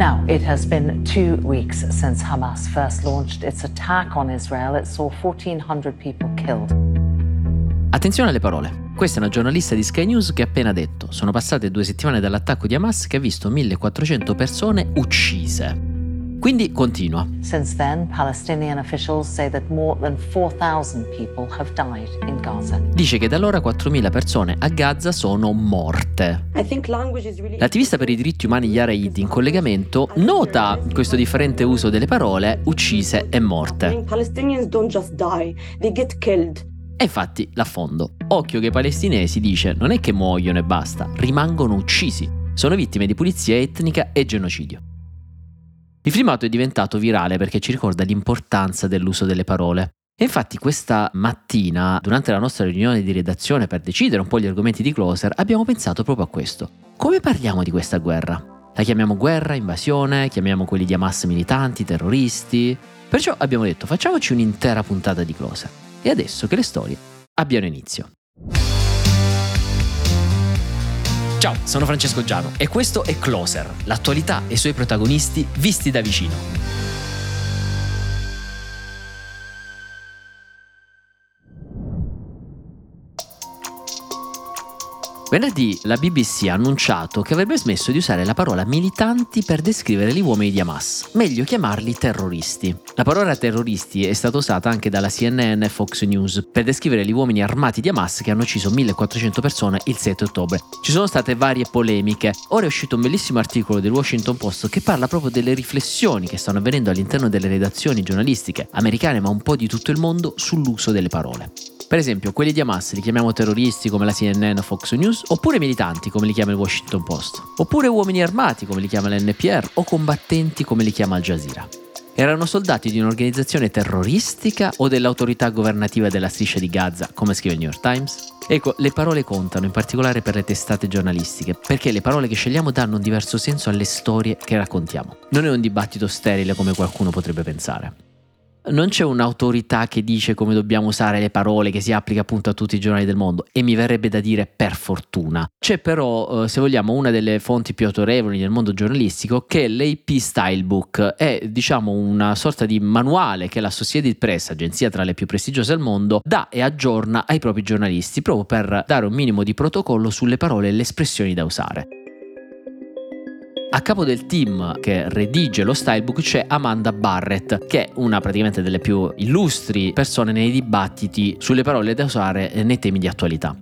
Now, it has been two weeks since Hamas first launched its attack on Israel. It saw 1,400 people killed. Attenzione alle parole. Questa è una giornalista di Sky News che ha appena detto: Sono passate due settimane dall'attacco di Hamas che ha visto 1400 persone uccise. Quindi continua. Since then, Palestinian officials say that more than 4,000 people have died in Gaza. Dice che da allora 4.000 persone a Gaza sono morte. L'attivista per i diritti umani Yara Eid in collegamento nota questo differente uso delle parole uccise e morte. E infatti l'affondo. Occhio che i palestinesi dice non è che muoiono e basta, rimangono uccisi. Sono vittime di pulizia etnica e genocidio. Il filmato è diventato virale perché ci ricorda l'importanza dell'uso delle parole. E infatti questa mattina, durante la nostra riunione di redazione per decidere un po' gli argomenti di Closer, abbiamo pensato proprio a questo. Come parliamo di questa guerra? La chiamiamo guerra, invasione, chiamiamo quelli di Hamas militanti, terroristi? Perciò abbiamo detto facciamoci un'intera puntata di Closer. E adesso che le storie abbiano inizio. Ciao, sono Francesco Giano e questo è Closer, l'attualità e i suoi protagonisti visti da vicino. Venerdì la BBC ha annunciato che avrebbe smesso di usare la parola militanti per descrivere gli uomini di Hamas, meglio chiamarli terroristi. La parola terroristi è stata usata anche dalla CNN e Fox News per descrivere gli uomini armati di Hamas che hanno ucciso 1400 persone il 7 ottobre. Ci sono state varie polemiche. Ora è uscito un bellissimo articolo del Washington Post che parla proprio delle riflessioni che stanno avvenendo all'interno delle redazioni giornalistiche americane ma un po' di tutto il mondo sull'uso delle parole. Per esempio, quelli di Hamas li chiamiamo terroristi come la CNN o Fox News, oppure militanti come li chiama il Washington Post, oppure uomini armati come li chiama l'NPR o combattenti come li chiama Al Jazeera. Erano soldati di un'organizzazione terroristica o dell'autorità governativa della striscia di Gaza, come scrive il New York Times? Ecco, le parole contano, in particolare per le testate giornalistiche, perché le parole che scegliamo danno un diverso senso alle storie che raccontiamo. Non è un dibattito sterile come qualcuno potrebbe pensare non c'è un'autorità che dice come dobbiamo usare le parole che si applica appunto a tutti i giornali del mondo e mi verrebbe da dire per fortuna. C'è però, eh, se vogliamo, una delle fonti più autorevoli nel mondo giornalistico che è l'AP Stylebook, è diciamo una sorta di manuale che l'Associated Press, agenzia tra le più prestigiose al mondo, dà e aggiorna ai propri giornalisti proprio per dare un minimo di protocollo sulle parole e le espressioni da usare. A capo del team che redige lo stylebook c'è Amanda Barrett, che è una praticamente delle più illustri persone nei dibattiti sulle parole da usare nei temi di attualità.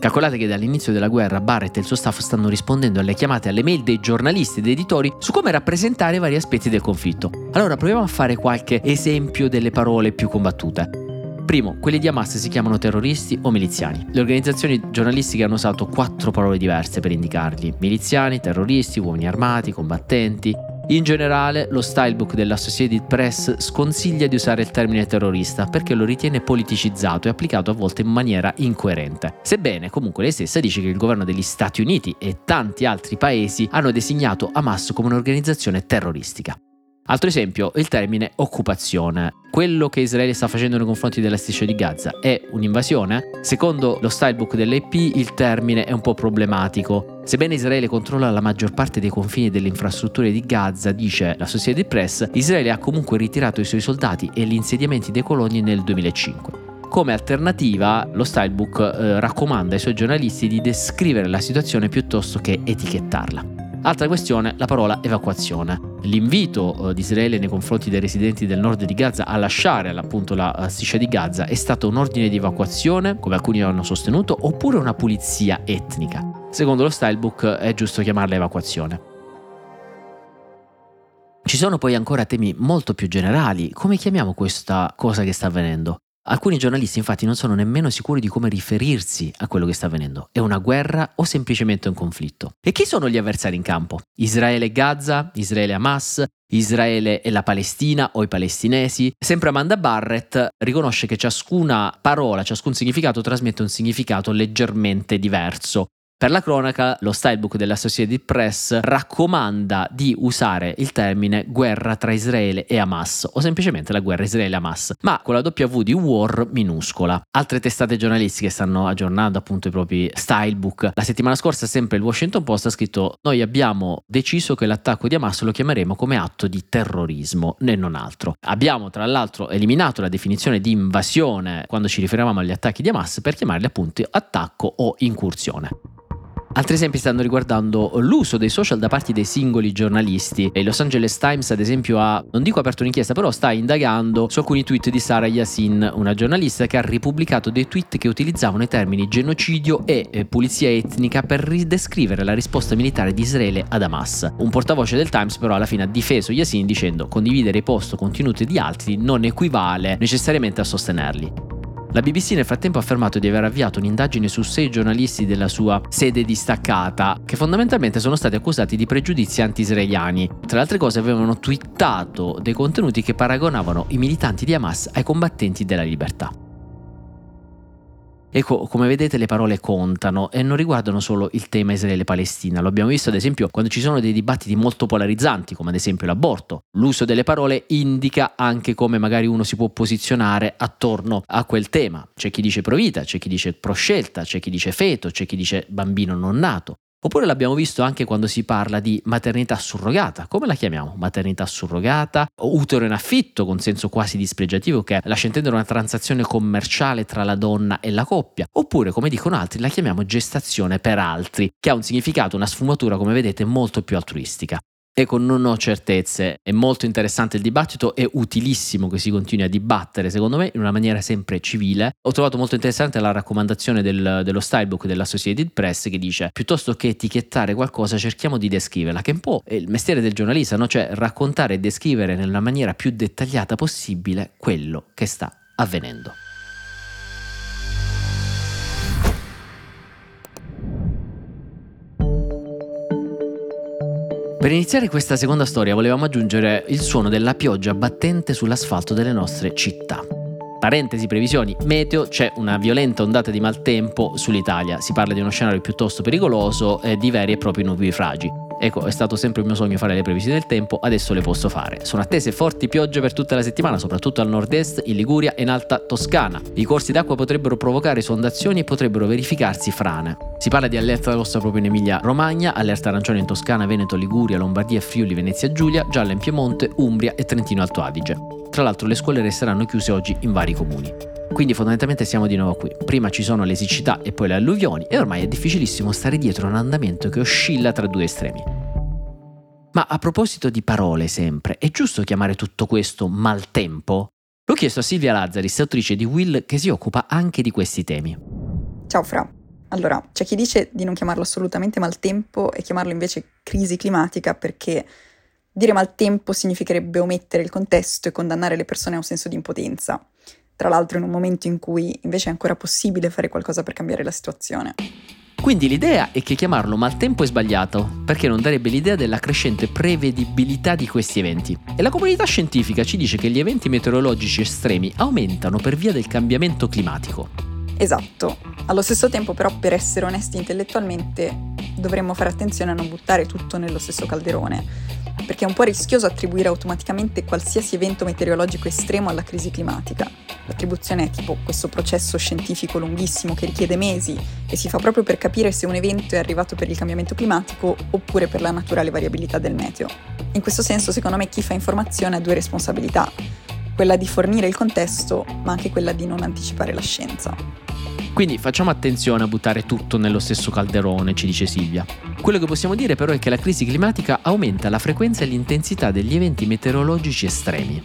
Calcolate che dall'inizio della guerra Barrett e il suo staff stanno rispondendo alle chiamate e alle mail dei giornalisti e dei editori su come rappresentare vari aspetti del conflitto. Allora proviamo a fare qualche esempio delle parole più combattute. Primo, quelli di Hamas si chiamano terroristi o miliziani. Le organizzazioni giornalistiche hanno usato quattro parole diverse per indicarli: miliziani, terroristi, uomini armati, combattenti. In generale, lo stylebook dell'Associated Press sconsiglia di usare il termine terrorista perché lo ritiene politicizzato e applicato a volte in maniera incoerente. Sebbene comunque lei stessa dice che il governo degli Stati Uniti e tanti altri paesi hanno designato Hamas come un'organizzazione terroristica. Altro esempio, il termine occupazione. Quello che Israele sta facendo nei confronti della striscia di Gaza è un'invasione? Secondo lo stylebook dell'AP il termine è un po' problematico. Sebbene Israele controlla la maggior parte dei confini delle infrastrutture di Gaza, dice la Society Press, Israele ha comunque ritirato i suoi soldati e gli insediamenti dei coloni nel 2005. Come alternativa, lo stylebook eh, raccomanda ai suoi giornalisti di descrivere la situazione piuttosto che etichettarla. Altra questione, la parola evacuazione. L'invito eh, di Israele nei confronti dei residenti del nord di Gaza a lasciare appunto la striscia di Gaza è stato un ordine di evacuazione, come alcuni hanno sostenuto, oppure una pulizia etnica. Secondo lo stylebook è giusto chiamarla evacuazione. Ci sono poi ancora temi molto più generali. Come chiamiamo questa cosa che sta avvenendo? Alcuni giornalisti infatti non sono nemmeno sicuri di come riferirsi a quello che sta avvenendo. È una guerra o semplicemente un conflitto? E chi sono gli avversari in campo? Israele e Gaza? Israele e Hamas? Israele e la Palestina o i palestinesi? Sempre Amanda Barrett riconosce che ciascuna parola, ciascun significato trasmette un significato leggermente diverso. Per la cronaca, lo stylebook dell'Associated Press raccomanda di usare il termine guerra tra Israele e Hamas o semplicemente la guerra Israele-Hamas, ma con la W di war minuscola. Altre testate giornalistiche stanno aggiornando appunto i propri stylebook. La settimana scorsa sempre il Washington Post ha scritto noi abbiamo deciso che l'attacco di Hamas lo chiameremo come atto di terrorismo e non altro. Abbiamo tra l'altro eliminato la definizione di invasione quando ci riferivamo agli attacchi di Hamas per chiamarli appunto attacco o incursione. Altri esempi stanno riguardando l'uso dei social da parte dei singoli giornalisti. Il Los Angeles Times, ad esempio, ha, non dico aperto un'inchiesta, però sta indagando su alcuni tweet di Sara Yassin, una giornalista che ha ripubblicato dei tweet che utilizzavano i termini genocidio e eh, pulizia etnica per ridescrivere la risposta militare di Israele ad Hamas. Un portavoce del Times, però, alla fine ha difeso Yassin dicendo condividere i post o contenuti di altri non equivale necessariamente a sostenerli. La BBC nel frattempo ha affermato di aver avviato un'indagine su sei giornalisti della sua sede distaccata, che fondamentalmente sono stati accusati di pregiudizi anti-israeliani. Tra le altre cose avevano twittato dei contenuti che paragonavano i militanti di Hamas ai combattenti della libertà. Ecco, come vedete le parole contano e non riguardano solo il tema Israele-Palestina, lo abbiamo visto ad esempio quando ci sono dei dibattiti molto polarizzanti, come ad esempio l'aborto. L'uso delle parole indica anche come magari uno si può posizionare attorno a quel tema. C'è chi dice pro vita, c'è chi dice pro scelta, c'è chi dice feto, c'è chi dice bambino non nato. Oppure l'abbiamo visto anche quando si parla di maternità surrogata. Come la chiamiamo? Maternità surrogata? Utero in affitto, con senso quasi dispregiativo, che lascia intendere una transazione commerciale tra la donna e la coppia. Oppure, come dicono altri, la chiamiamo gestazione per altri, che ha un significato, una sfumatura, come vedete, molto più altruistica. Ecco, non ho certezze, è molto interessante il dibattito, è utilissimo che si continui a dibattere, secondo me, in una maniera sempre civile. Ho trovato molto interessante la raccomandazione del, dello stylebook dell'Associated Press che dice, piuttosto che etichettare qualcosa, cerchiamo di descriverla, che è un po' è il mestiere del giornalista, no? cioè raccontare e descrivere nella maniera più dettagliata possibile quello che sta avvenendo. Per iniziare questa seconda storia volevamo aggiungere il suono della pioggia battente sull'asfalto delle nostre città. Parentesi, previsioni, meteo, c'è una violenta ondata di maltempo sull'Italia, si parla di uno scenario piuttosto pericoloso e di veri e propri nubifragi. Ecco, è stato sempre il mio sogno fare le previsioni del tempo, adesso le posso fare. Sono attese forti piogge per tutta la settimana, soprattutto al nord-est, in Liguria e in alta Toscana. I corsi d'acqua potrebbero provocare esondazioni e potrebbero verificarsi frane. Si parla di allerta rossa proprio in Emilia-Romagna, allerta arancione in Toscana, Veneto, Liguria, Lombardia, Friuli, Venezia Giulia, gialla in Piemonte, Umbria e Trentino Alto Adige. Tra l'altro le scuole resteranno chiuse oggi in vari comuni. Quindi fondamentalmente siamo di nuovo qui. Prima ci sono le siccità e poi le alluvioni e ormai è difficilissimo stare dietro a un andamento che oscilla tra due estremi. Ma a proposito di parole sempre, è giusto chiamare tutto questo maltempo? L'ho chiesto a Silvia Lazzaris, autrice di Will, che si occupa anche di questi temi. Ciao Fra. Allora, c'è chi dice di non chiamarlo assolutamente maltempo e chiamarlo invece crisi climatica perché dire maltempo significherebbe omettere il contesto e condannare le persone a un senso di impotenza tra l'altro in un momento in cui invece è ancora possibile fare qualcosa per cambiare la situazione. Quindi l'idea è che chiamarlo maltempo è sbagliato, perché non darebbe l'idea della crescente prevedibilità di questi eventi. E la comunità scientifica ci dice che gli eventi meteorologici estremi aumentano per via del cambiamento climatico. Esatto. Allo stesso tempo però per essere onesti intellettualmente dovremmo fare attenzione a non buttare tutto nello stesso calderone perché è un po' rischioso attribuire automaticamente qualsiasi evento meteorologico estremo alla crisi climatica. L'attribuzione è tipo questo processo scientifico lunghissimo che richiede mesi e si fa proprio per capire se un evento è arrivato per il cambiamento climatico oppure per la naturale variabilità del meteo. In questo senso, secondo me, chi fa informazione ha due responsabilità, quella di fornire il contesto, ma anche quella di non anticipare la scienza. Quindi facciamo attenzione a buttare tutto nello stesso calderone, ci dice Silvia. Quello che possiamo dire però è che la crisi climatica aumenta la frequenza e l'intensità degli eventi meteorologici estremi.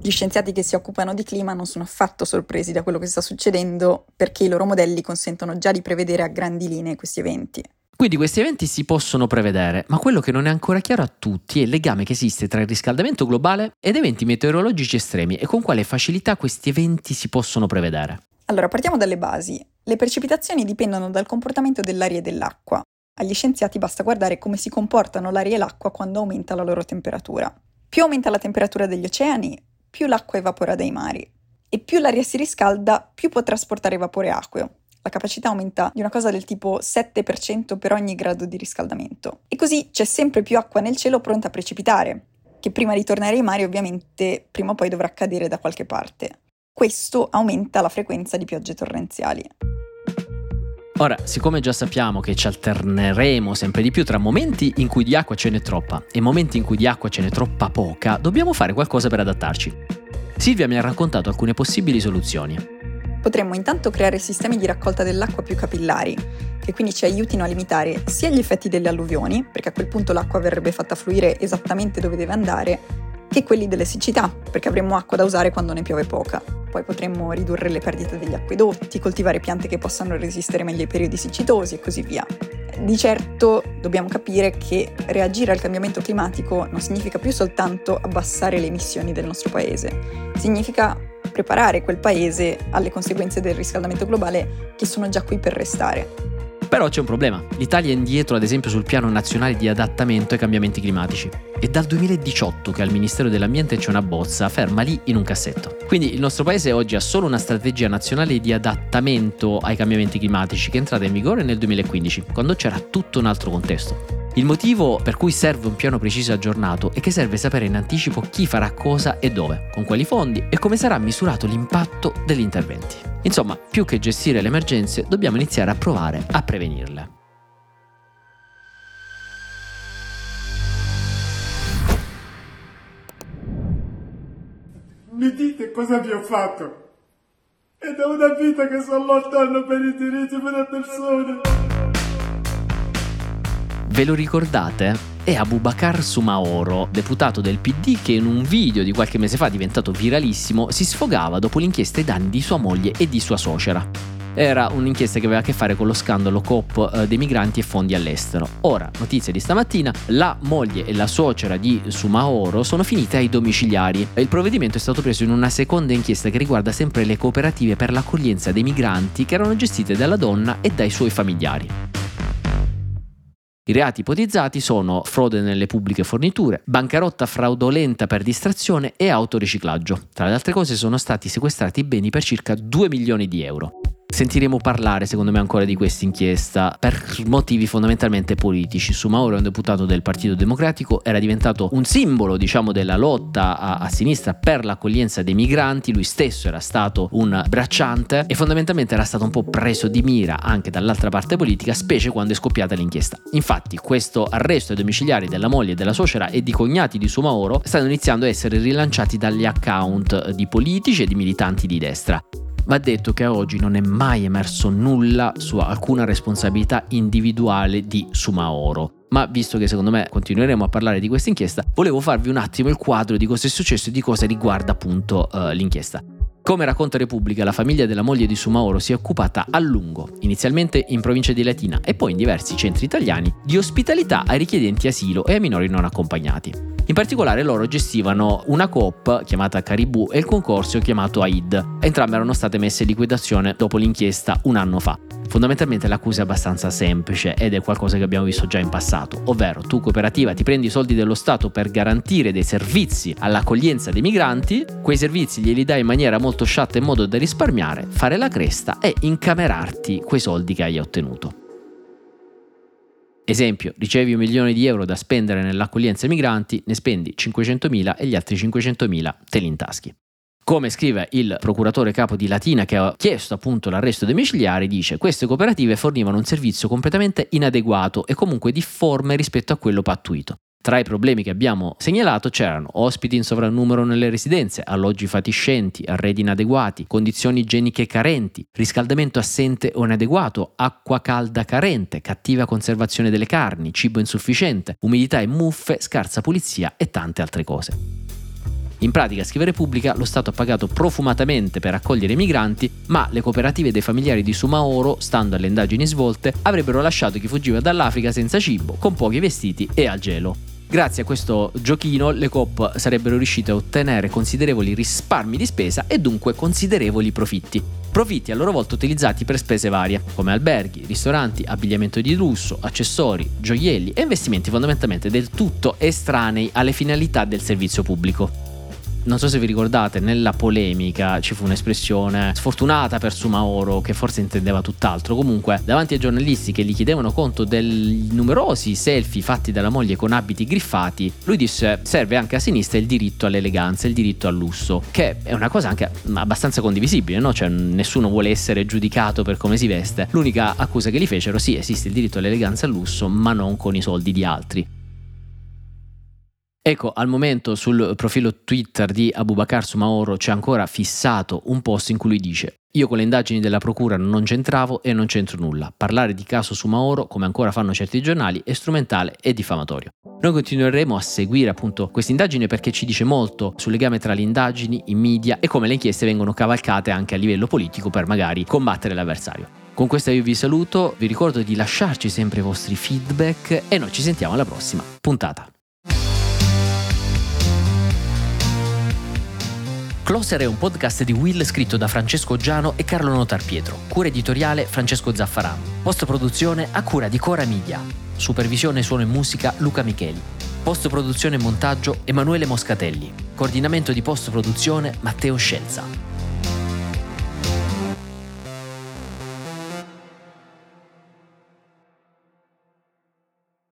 Gli scienziati che si occupano di clima non sono affatto sorpresi da quello che sta succedendo perché i loro modelli consentono già di prevedere a grandi linee questi eventi. Quindi questi eventi si possono prevedere, ma quello che non è ancora chiaro a tutti è il legame che esiste tra il riscaldamento globale ed eventi meteorologici estremi e con quale facilità questi eventi si possono prevedere. Allora, partiamo dalle basi. Le precipitazioni dipendono dal comportamento dell'aria e dell'acqua. Agli scienziati basta guardare come si comportano l'aria e l'acqua quando aumenta la loro temperatura. Più aumenta la temperatura degli oceani, più l'acqua evapora dai mari. E più l'aria si riscalda, più può trasportare vapore acqueo. La capacità aumenta di una cosa del tipo 7% per ogni grado di riscaldamento. E così c'è sempre più acqua nel cielo pronta a precipitare, che prima di tornare ai mari ovviamente prima o poi dovrà cadere da qualche parte. Questo aumenta la frequenza di piogge torrenziali. Ora, siccome già sappiamo che ci alterneremo sempre di più tra momenti in cui di acqua ce n'è troppa e momenti in cui di acqua ce n'è troppa poca, dobbiamo fare qualcosa per adattarci. Silvia mi ha raccontato alcune possibili soluzioni. Potremmo intanto creare sistemi di raccolta dell'acqua più capillari, che quindi ci aiutino a limitare sia gli effetti delle alluvioni, perché a quel punto l'acqua verrebbe fatta fluire esattamente dove deve andare, che quelli delle siccità, perché avremo acqua da usare quando ne piove poca. Poi potremmo ridurre le perdite degli acquedotti, coltivare piante che possano resistere meglio ai periodi siccitosi e così via. Di certo dobbiamo capire che reagire al cambiamento climatico non significa più soltanto abbassare le emissioni del nostro paese, significa preparare quel paese alle conseguenze del riscaldamento globale che sono già qui per restare. Però c'è un problema. L'Italia è indietro ad esempio sul piano nazionale di adattamento ai cambiamenti climatici. È dal 2018 che al Ministero dell'Ambiente c'è una bozza ferma lì in un cassetto. Quindi il nostro paese oggi ha solo una strategia nazionale di adattamento ai cambiamenti climatici che è entrata in vigore nel 2015, quando c'era tutto un altro contesto. Il motivo per cui serve un piano preciso e aggiornato è che serve sapere in anticipo chi farà cosa e dove, con quali fondi e come sarà misurato l'impatto degli interventi. Insomma, più che gestire le emergenze, dobbiamo iniziare a provare a prevenirle. Mi dite cosa vi ho fatto? È da una vita che sono lontano per i diritti delle persone. Ve lo ricordate? È Abubakar Sumaoro, deputato del PD che in un video di qualche mese fa diventato viralissimo si sfogava dopo l'inchiesta ai danni di sua moglie e di sua suocera. Era un'inchiesta che aveva a che fare con lo scandalo COP eh, dei migranti e fondi all'estero. Ora, notizia di stamattina, la moglie e la suocera di Sumaoro sono finite ai domiciliari. Il provvedimento è stato preso in una seconda inchiesta che riguarda sempre le cooperative per l'accoglienza dei migranti che erano gestite dalla donna e dai suoi familiari. I reati ipotizzati sono frode nelle pubbliche forniture, bancarotta fraudolenta per distrazione e autoriciclaggio. Tra le altre cose sono stati sequestrati beni per circa 2 milioni di euro. Sentiremo parlare, secondo me, ancora di questa inchiesta per motivi fondamentalmente politici. Sumaoro è un deputato del Partito Democratico, era diventato un simbolo, diciamo, della lotta a, a, sinistra per l'accoglienza dei migranti. Lui stesso era stato un bracciante e fondamentalmente era stato un po' preso di mira anche dall'altra parte politica, specie quando è scoppiata l'inchiesta. Infatti, questo arresto ai domiciliari della moglie, della suocera e di cognati di Sumaoro stanno iniziando a essere rilanciati dagli account di politici e di militanti di destra. Va detto che a oggi non è mai emerso nulla su alcuna responsabilità individuale di Sumaoro. Ma visto che secondo me continueremo a parlare di questa inchiesta, volevo farvi un attimo il quadro di cosa è successo e di cosa riguarda appunto uh, l'inchiesta. Come racconta Repubblica, la famiglia della moglie di Sumaoro si è occupata a lungo, inizialmente in provincia di Latina e poi in diversi centri italiani, di ospitalità ai richiedenti asilo e ai minori non accompagnati. In particolare loro gestivano una coop chiamata Caribou e il concorso chiamato AID. Entrambe erano state messe in liquidazione dopo l'inchiesta un anno fa. Fondamentalmente l'accusa è abbastanza semplice ed è qualcosa che abbiamo visto già in passato, ovvero tu cooperativa ti prendi i soldi dello Stato per garantire dei servizi all'accoglienza dei migranti, quei servizi glieli dai in maniera molto sciatta in modo da risparmiare, fare la cresta e incamerarti quei soldi che hai ottenuto. Esempio, ricevi un milione di euro da spendere nell'accoglienza ai migranti, ne spendi 500.000 e gli altri 500.000 te li intaschi. Come scrive il procuratore capo di Latina che ha chiesto appunto l'arresto domiciliare, dice queste cooperative fornivano un servizio completamente inadeguato e comunque difforme rispetto a quello pattuito. Tra i problemi che abbiamo segnalato c'erano ospiti in sovrannumero nelle residenze, alloggi fatiscenti, arredi inadeguati, condizioni igieniche carenti, riscaldamento assente o inadeguato, acqua calda carente, cattiva conservazione delle carni, cibo insufficiente, umidità e muffe, scarsa pulizia e tante altre cose. In pratica, scrive Repubblica, lo Stato ha pagato profumatamente per accogliere i migranti, ma le cooperative dei familiari di Sumaoro, stando alle indagini svolte, avrebbero lasciato chi fuggiva dall'Africa senza cibo, con pochi vestiti e al gelo. Grazie a questo giochino le COP sarebbero riuscite a ottenere considerevoli risparmi di spesa e dunque considerevoli profitti. Profitti a loro volta utilizzati per spese varie, come alberghi, ristoranti, abbigliamento di lusso, accessori, gioielli e investimenti fondamentalmente del tutto estranei alle finalità del servizio pubblico. Non so se vi ricordate, nella polemica ci fu un'espressione sfortunata per Sumaoro che forse intendeva tutt'altro. Comunque, davanti ai giornalisti che gli chiedevano conto dei numerosi selfie fatti dalla moglie con abiti griffati, lui disse serve anche a sinistra il diritto all'eleganza, il diritto al lusso, che è una cosa anche abbastanza condivisibile, no? Cioè nessuno vuole essere giudicato per come si veste. L'unica accusa che gli fecero, sì, esiste il diritto all'eleganza e al lusso, ma non con i soldi di altri. Ecco, al momento sul profilo Twitter di Abubakar Sumaoro c'è ancora fissato un post in cui lui dice io con le indagini della procura non c'entravo e non c'entro nulla. Parlare di caso Sumaoro, come ancora fanno certi giornali, è strumentale e diffamatorio. Noi continueremo a seguire appunto questa indagine perché ci dice molto sul legame tra le indagini, i media e come le inchieste vengono cavalcate anche a livello politico per magari combattere l'avversario. Con questo io vi saluto, vi ricordo di lasciarci sempre i vostri feedback e noi ci sentiamo alla prossima puntata. Closer è un podcast di Will scritto da Francesco Giano e Carlo Notar Pietro. Cura editoriale Francesco Zaffarano. Post produzione a cura di Cora Media. Supervisione suono e musica Luca Micheli. Post produzione e montaggio Emanuele Moscatelli. Coordinamento di post produzione Matteo Scelza.